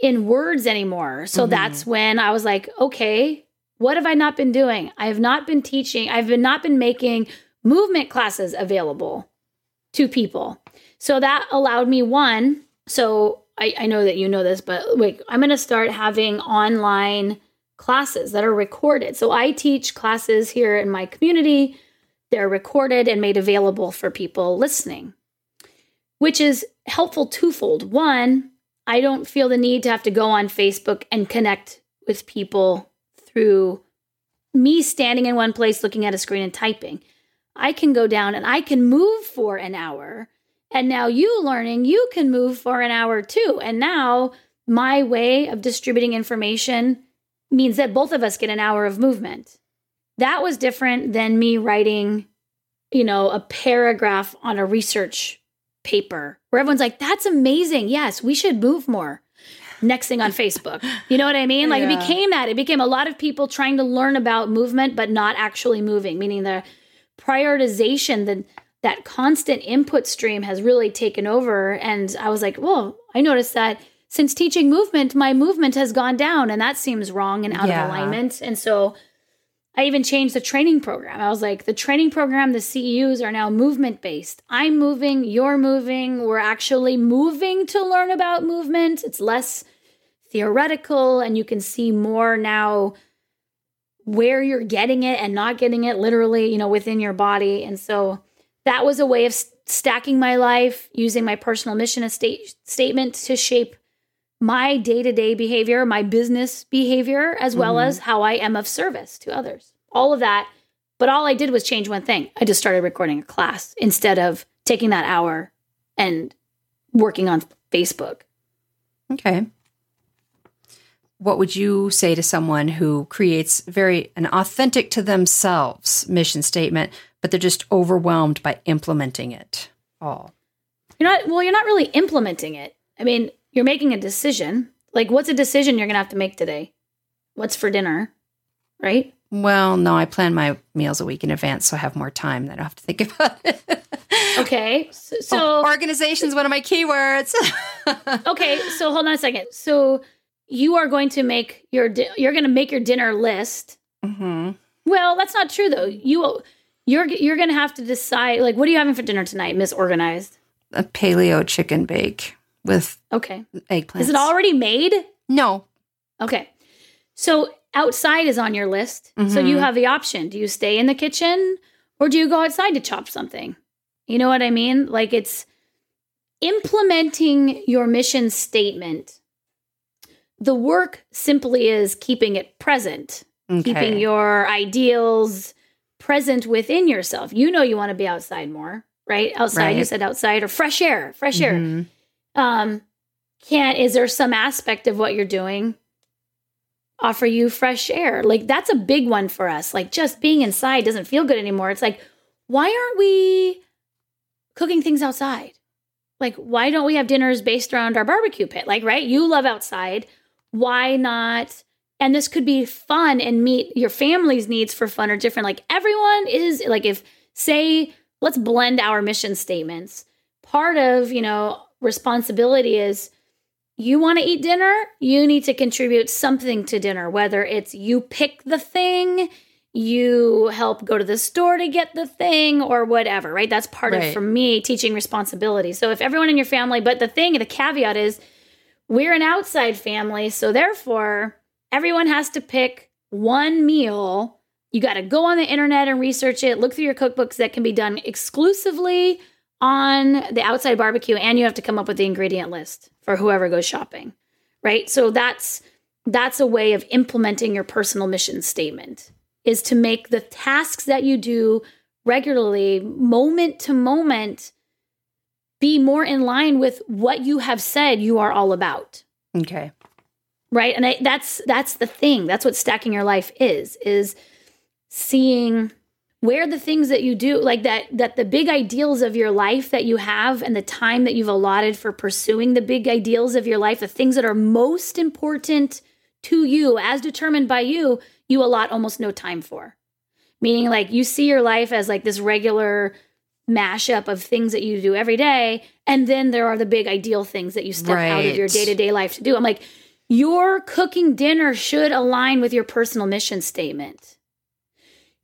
in words anymore. So mm-hmm. that's when I was like, okay, what have I not been doing? I have not been teaching. I've been not been making movement classes available to people. So that allowed me one. So I, I know that you know this, but wait, I'm going to start having online classes that are recorded. So I teach classes here in my community they're recorded and made available for people listening, which is helpful twofold. One, I don't feel the need to have to go on Facebook and connect with people through me standing in one place looking at a screen and typing. I can go down and I can move for an hour. And now you learning, you can move for an hour too. And now my way of distributing information means that both of us get an hour of movement that was different than me writing, you know, a paragraph on a research paper where everyone's like, that's amazing. Yes, we should move more. Next thing on Facebook. You know what I mean? Like yeah. it became that. It became a lot of people trying to learn about movement, but not actually moving, meaning the prioritization, the that constant input stream has really taken over. And I was like, well, I noticed that since teaching movement, my movement has gone down and that seems wrong and out yeah. of alignment. And so I even changed the training program. I was like, the training program, the CEUs are now movement based. I'm moving, you're moving. We're actually moving to learn about movement. It's less theoretical, and you can see more now where you're getting it and not getting it literally, you know, within your body. And so that was a way of stacking my life, using my personal mission estate statement to shape my day to day behavior, my business behavior, as well mm-hmm. as how I am of service to others. All of that. But all I did was change one thing. I just started recording a class instead of taking that hour and working on Facebook. Okay. What would you say to someone who creates very an authentic to themselves mission statement, but they're just overwhelmed by implementing it all? You're not well, you're not really implementing it. I mean, you're making a decision. Like, what's a decision you're going to have to make today? What's for dinner? Right? Well, no, I plan my meals a week in advance, so I have more time that I have to think *laughs* about it. okay. So, so oh, organization is one of my keywords. *laughs* okay. So hold on a second. So you are going to make your, di- you're going to make your dinner list. Mm-hmm. Well, that's not true though. You, you're, you're going to have to decide, like, what are you having for dinner tonight, Miss Organized? A paleo chicken bake with okay eggplant. Is it already made? No. Okay. So outside is on your list. Mm-hmm. So you mm-hmm. have the option. Do you stay in the kitchen or do you go outside to chop something? You know what I mean? Like it's implementing your mission statement. The work simply is keeping it present, okay. keeping your ideals present within yourself. You know you want to be outside more, right? Outside, right. you said outside or fresh air, fresh mm-hmm. air um, can't is there some aspect of what you're doing offer you fresh air? Like that's a big one for us. Like just being inside doesn't feel good anymore. It's like, why aren't we cooking things outside? Like, why don't we have dinners based around our barbecue pit? Like, right? You love outside. Why not? And this could be fun and meet your family's needs for fun are different. Like, everyone is like, if, say, let's blend our mission statements. Part of, you know, responsibility is you want to eat dinner, you need to contribute something to dinner, whether it's you pick the thing, you help go to the store to get the thing, or whatever, right? That's part right. of, for me, teaching responsibility. So if everyone in your family, but the thing, the caveat is we're an outside family. So therefore, everyone has to pick one meal. You got to go on the internet and research it, look through your cookbooks that can be done exclusively on the outside barbecue and you have to come up with the ingredient list for whoever goes shopping right so that's that's a way of implementing your personal mission statement is to make the tasks that you do regularly moment to moment be more in line with what you have said you are all about. Okay. Right? And I, that's that's the thing. That's what stacking your life is is seeing where the things that you do like that that the big ideals of your life that you have and the time that you've allotted for pursuing the big ideals of your life the things that are most important to you as determined by you you allot almost no time for. Meaning like you see your life as like this regular mashup of things that you do every day and then there are the big ideal things that you step right. out of your day-to-day life to do. I'm like your cooking dinner should align with your personal mission statement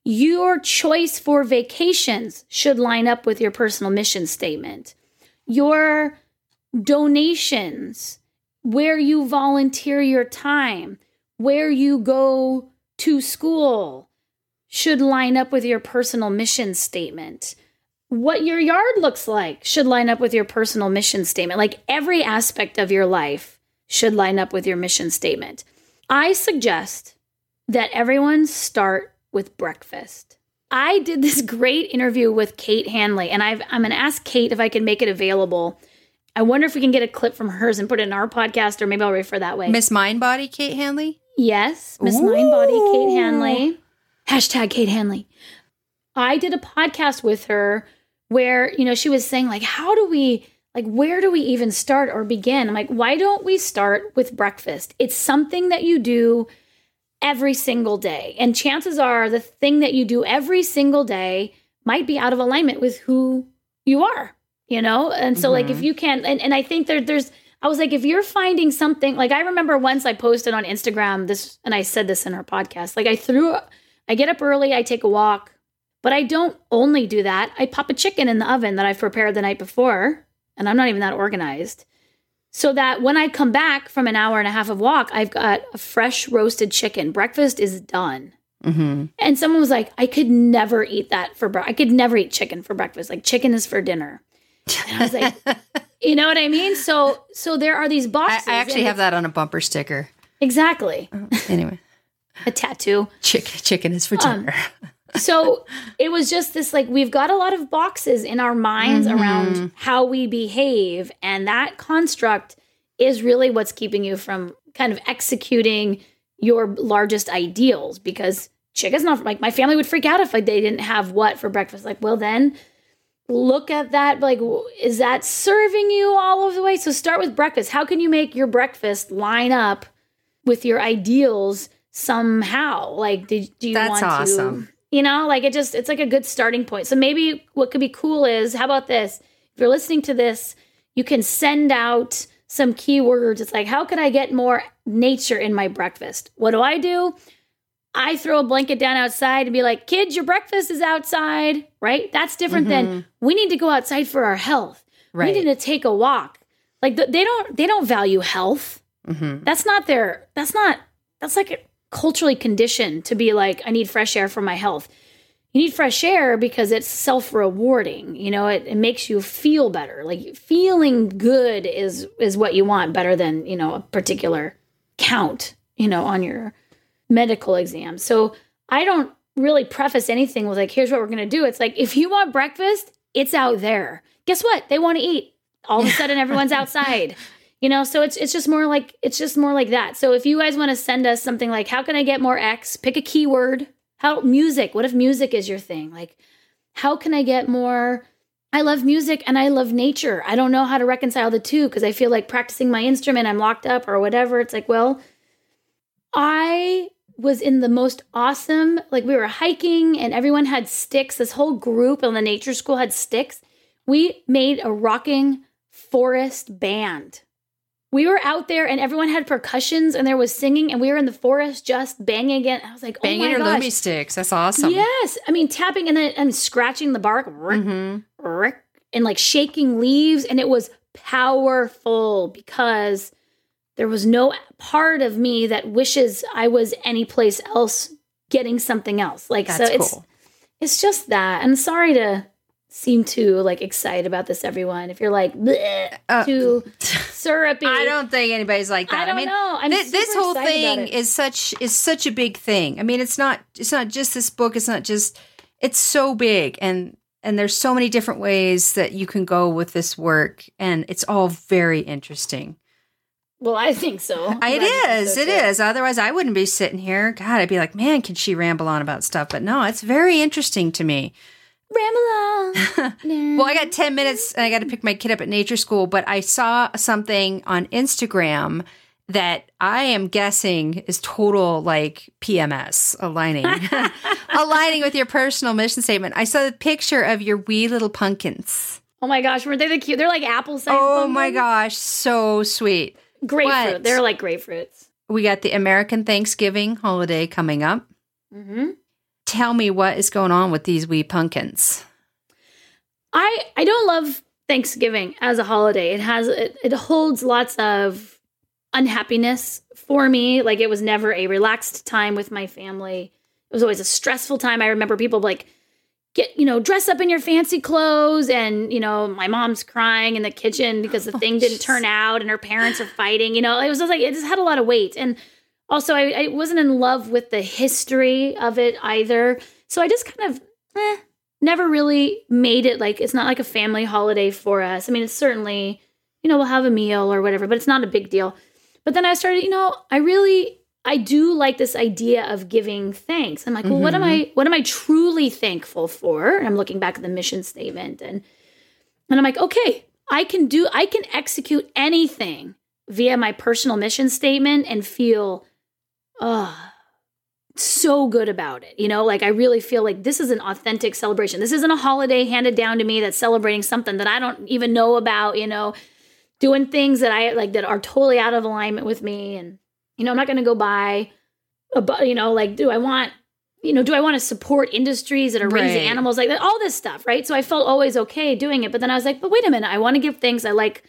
your choice for vacations should line up with your personal mission statement. Your donations, where you volunteer your time, where you go to school, should line up with your personal mission statement. What your yard looks like should line up with your personal mission statement. Like every aspect of your life should line up with your mission statement. I suggest that everyone start with breakfast. I did this great interview with Kate Hanley, and i am going to ask Kate if I can make it available. I wonder if we can get a clip from hers and put it in our podcast, or maybe I'll refer that way. Miss Mindbody, Kate Hanley? Yes, Miss Mindbody, Kate Hanley. Hashtag Kate Hanley. I did a podcast with her where, you know, she was saying, like, how do we, like, where do we even start or begin? I'm like, why don't we start with breakfast? It's something that you do every single day. And chances are the thing that you do every single day might be out of alignment with who you are, you know? And so, mm-hmm. like, if mm-hmm. you can, and, and I think there, there's, I was like, if you're finding something, like, I remember once I posted on Instagram this, and I said this in our podcast, like, I threw, I get up early, I take a walk, but I don't only do that. I pop a chicken in the oven that I've prepared the night before, and I'm not even that organized so that when I come back from an hour and a half of walk, I've got a fresh roasted chicken. Breakfast is done. Mm-hmm. And someone was like, I could never eat that for breakfast. I could never eat chicken for breakfast. Like chicken is for dinner. And I was like, *laughs* you know what I mean? So, so there are these boxes. I, I actually have that on a bumper sticker. Exactly. Oh, anyway, *laughs* a tattoo. Chicken, chicken is for dinner. Um, *laughs* so it was just this like we've got a lot of boxes in our minds mm-hmm. around how we behave and that construct is really what's keeping you from kind of executing your largest ideals because chicken's not like my family would freak out if like they didn't have what for breakfast like well then look at that like is that serving you all of the way so start with breakfast how can you make your breakfast line up with your ideals somehow like do, do you That's want awesome. to you know, like it just, it's like a good starting point. So maybe what could be cool is how about this? If you're listening to this, you can send out some keywords. It's like, how can I get more nature in my breakfast? What do I do? I throw a blanket down outside and be like, kids, your breakfast is outside, right? That's different mm-hmm. than we need to go outside for our health. Right. We need to take a walk. Like they don't, they don't value health. Mm-hmm. That's not their, that's not, that's like culturally conditioned to be like, I need fresh air for my health. You need fresh air because it's self rewarding. You know, it, it makes you feel better. Like feeling good is is what you want better than, you know, a particular count, you know, on your medical exam. So I don't really preface anything with like, here's what we're gonna do. It's like if you want breakfast, it's out there. Guess what? They want to eat. All of a sudden everyone's *laughs* outside you know so it's it's just more like it's just more like that. So if you guys want to send us something like how can i get more x? Pick a keyword. How music. What if music is your thing? Like how can i get more? I love music and i love nature. I don't know how to reconcile the two because i feel like practicing my instrument i'm locked up or whatever. It's like well i was in the most awesome like we were hiking and everyone had sticks. This whole group in the nature school had sticks. We made a rocking forest band we were out there and everyone had percussions and there was singing and we were in the forest just banging again. I was like, oh banging your gosh. sticks. That's awesome. Yes, I mean tapping and then and scratching the bark, mm-hmm. and like shaking leaves, and it was powerful because there was no part of me that wishes I was any place else getting something else. Like That's so, it's cool. it's just that. I'm sorry to seem too like excited about this everyone if you're like uh, too *laughs* syrupy i don't think anybody's like that i, don't I mean know. I'm th- this whole thing is such is such a big thing i mean it's not it's not just this book it's not just it's so big and and there's so many different ways that you can go with this work and it's all very interesting. Well, I think so. *laughs* It is. So it is. Otherwise, I wouldn't be sitting here. God, I'd be like, man, can she ramble on about stuff? But no, it's very interesting to me. Ramble *laughs* on. well, I got 10 minutes and I got to pick my kid up at nature school, but I saw something on Instagram that I am guessing is total like PMS aligning, *laughs* aligning with your personal mission statement. I saw the picture of your wee little pumpkins. Oh my gosh, weren't they the cute? They're like apple sized. Oh pumpkins. my gosh, so sweet. Grapefruit. But They're like grapefruits. We got the American Thanksgiving holiday coming up. Mm-hmm. Tell me what is going on with these wee pumpkins. I I don't love Thanksgiving as a holiday. It has it, it holds lots of unhappiness for me. Like it was never a relaxed time with my family. It was always a stressful time. I remember people like get you know dress up in your fancy clothes and you know my mom's crying in the kitchen because the *laughs* oh, thing didn't turn out and her parents are fighting you know it was just like it just had a lot of weight and also I, I wasn't in love with the history of it either so i just kind of eh, never really made it like it's not like a family holiday for us i mean it's certainly you know we'll have a meal or whatever but it's not a big deal but then i started you know i really I do like this idea of giving thanks. I'm like, well, mm-hmm. what am I what am I truly thankful for? And I'm looking back at the mission statement and and I'm like, okay, I can do I can execute anything via my personal mission statement and feel uh so good about it. You know, like I really feel like this is an authentic celebration. This isn't a holiday handed down to me that's celebrating something that I don't even know about, you know, doing things that I like that are totally out of alignment with me and you know, I'm not going to go buy a, you know, like, do I want, you know, do I want to support industries that are right. raising animals like that? All this stuff, right? So I felt always okay doing it. But then I was like, but wait a minute, I want to give thanks. I like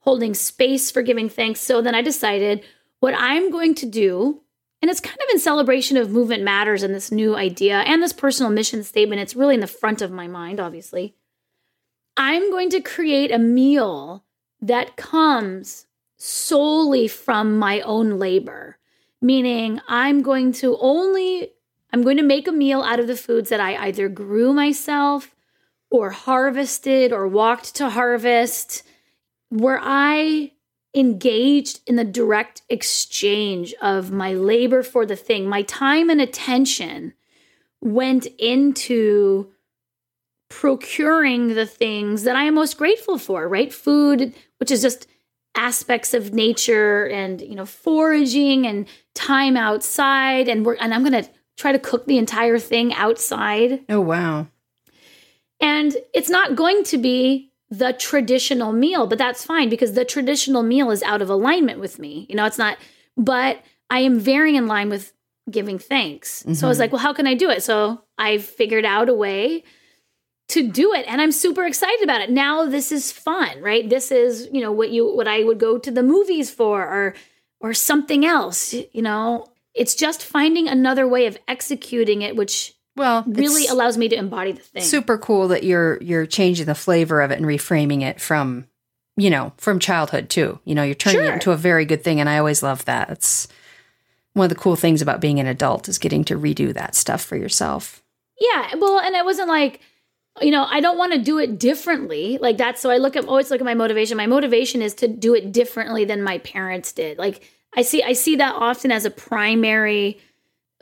holding space for giving thanks. So then I decided what I'm going to do, and it's kind of in celebration of Movement Matters and this new idea and this personal mission statement. It's really in the front of my mind, obviously. I'm going to create a meal that comes solely from my own labor, meaning I'm going to only I'm going to make a meal out of the foods that I either grew myself or harvested or walked to harvest where I engaged in the direct exchange of my labor for the thing, my time and attention went into procuring the things that I am most grateful for, right? Food, which is just aspects of nature and you know foraging and time outside and we're and I'm going to try to cook the entire thing outside. Oh wow. And it's not going to be the traditional meal, but that's fine because the traditional meal is out of alignment with me. You know, it's not but I am very in line with giving thanks. Mm-hmm. So I was mm-hmm. like, well, how can I do it? So I figured out a way to do it and i'm super excited about it now this is fun right this is you know what you what i would go to the movies for or or something else you know it's just finding another way of executing it which well really allows me to embody the thing super cool that you're you're changing the flavor of it and reframing it from you know from childhood too you know you're turning sure. it into a very good thing and i always love that it's one of the cool things about being an adult is getting to redo that stuff for yourself yeah well and it wasn't like you know, I don't want to do it differently. Like that's so I look at always look at my motivation. My motivation is to do it differently than my parents did. Like I see I see that often as a primary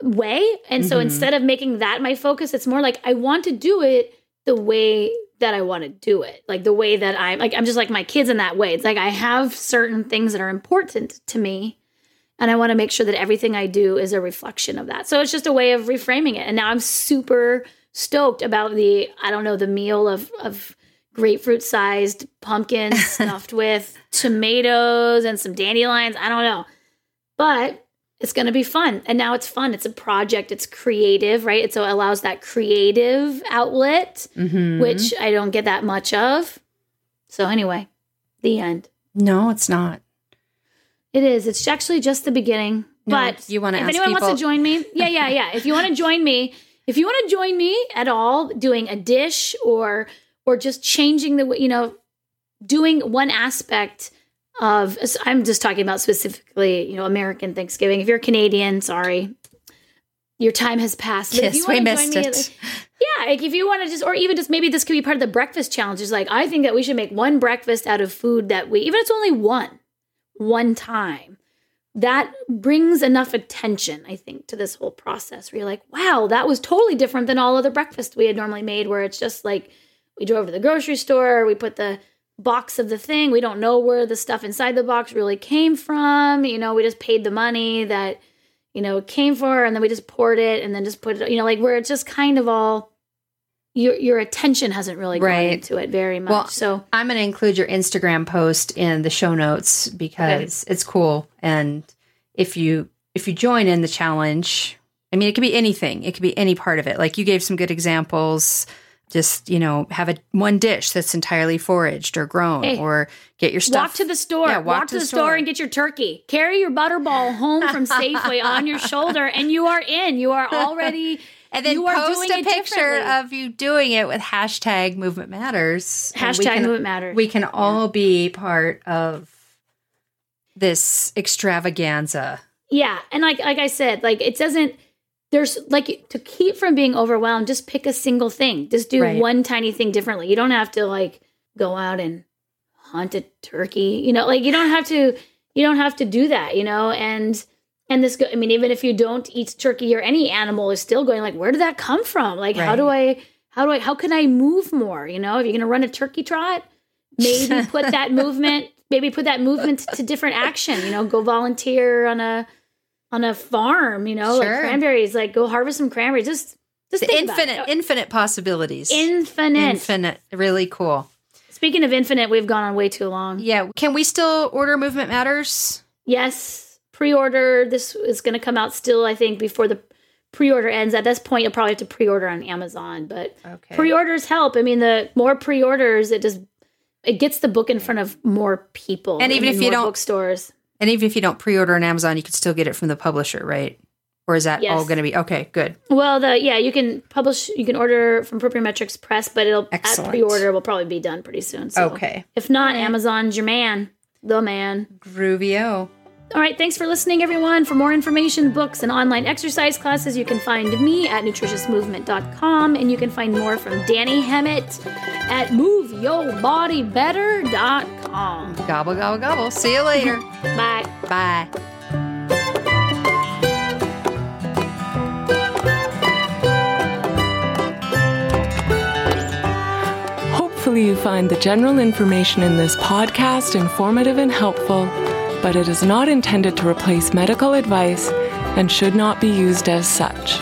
way. And so mm-hmm. instead of making that my focus, it's more like I want to do it the way that I want to do it. Like the way that I'm like I'm just like my kids in that way. It's like I have certain things that are important to me and I want to make sure that everything I do is a reflection of that. So it's just a way of reframing it. And now I'm super stoked about the I don't know the meal of of grapefruit sized pumpkins *laughs* stuffed with tomatoes and some dandelions. I don't know, but it's going to be fun. And now it's fun. It's a project. It's creative, right? It so it allows that creative outlet, mm-hmm. which I don't get that much of. So anyway, the end. No, it's not. It is. It's actually just the beginning. No, but you want to if anyone people- wants to join me, yeah, yeah, yeah. If you want to *laughs* join me, if you want to join me at all doing a dish or or just changing the you know doing one aspect of I'm just talking about specifically, you know, American Thanksgiving. If you're Canadian, sorry. your time has passed. But Yes, we missed it. like- yeah, like if you want to just, or even just maybe this could be part of the breakfast challenge. Is like I think that we should make one breakfast out of food that we, even if it's only one, one time. That brings enough attention, I think, to this whole process. Where you're like, wow, that was totally different than all other breakfast we had normally made. Where it's just like we drove to the grocery store, we put the box of the thing. We don't know where the stuff inside the box really came from. You know, we just paid the money that, you know, it came for, and then we just poured it and then just put it, you know, like where it's just kind of all your your attention hasn't really gone Right. into it very much. Well, so I'm going to include your Instagram post in the show notes because it's cool. And if you if you join in the challenge, I mean, it could be anything. It could be any part of it. Like you gave some good examples. Just you know, have a one dish that's entirely foraged or grown, Hey, or get your stuff. walk to the store. Yeah, walk, to the store. and get your turkey. Carry your butterball home from Safeway *laughs* on your shoulder, and you are in. You are already. *laughs* and then you post a picture of you doing it with hashtag Movement Matters. Hashtag can- movement matters. We can all be part of this extravaganza. Yeah, and like like I said, like it doesn't. There's like to keep from being overwhelmed. Just pick a single thing. Just do Right. one tiny thing differently. You don't have to like go out and hunt a turkey. You know, like you don't have to. You don't have to do that. You know, and and this. go- I mean, even if you don't eat turkey or any animal is still going like, where did that come from? Like, how do I? How do I? How can I move more? You know, if you're gonna run a turkey trot, maybe *laughs* put that movement. Maybe put that movement to different action. You know, go volunteer on a on a farm, you know, Sure. like cranberries, like go harvest some cranberries. Just just The think about infinite, it. infinite possibilities. infinite. Infinite. Really cool. Speaking of infinite, we've gone on way too long. Yeah. Can we still order Movement Matters? Yes, pre-order. This is going to come out still, I think, before the pre-order ends. At this point, you'll probably have to pre-order on Amazon, but Okay. pre-orders help. I mean, the more pre-orders, it just it gets the book in front of more people, And even if you don't- bookstores. And even if you don't pre order on Amazon, you could still get it from the publisher, right? Or is that Yes. all going to be okay? Good. Well, the yeah, you can publish, you can order from Propriometrics Press, but it'll Excellent. at pre-order will probably be done pretty soon. So Okay. If not, Amazon's your man, the man. Groovio. All right, thanks for listening, everyone. For more information, books, and online exercise classes, you can find me at nutritiousmovement.com, and you can find more from Dani Hammett at moveyourbodybetter.com. Gobble, gobble, gobble. See you later. *laughs* Bye. Bye. Hopefully, you find the general information in this podcast informative and helpful, but it is not intended to replace medical advice and should not be used as such.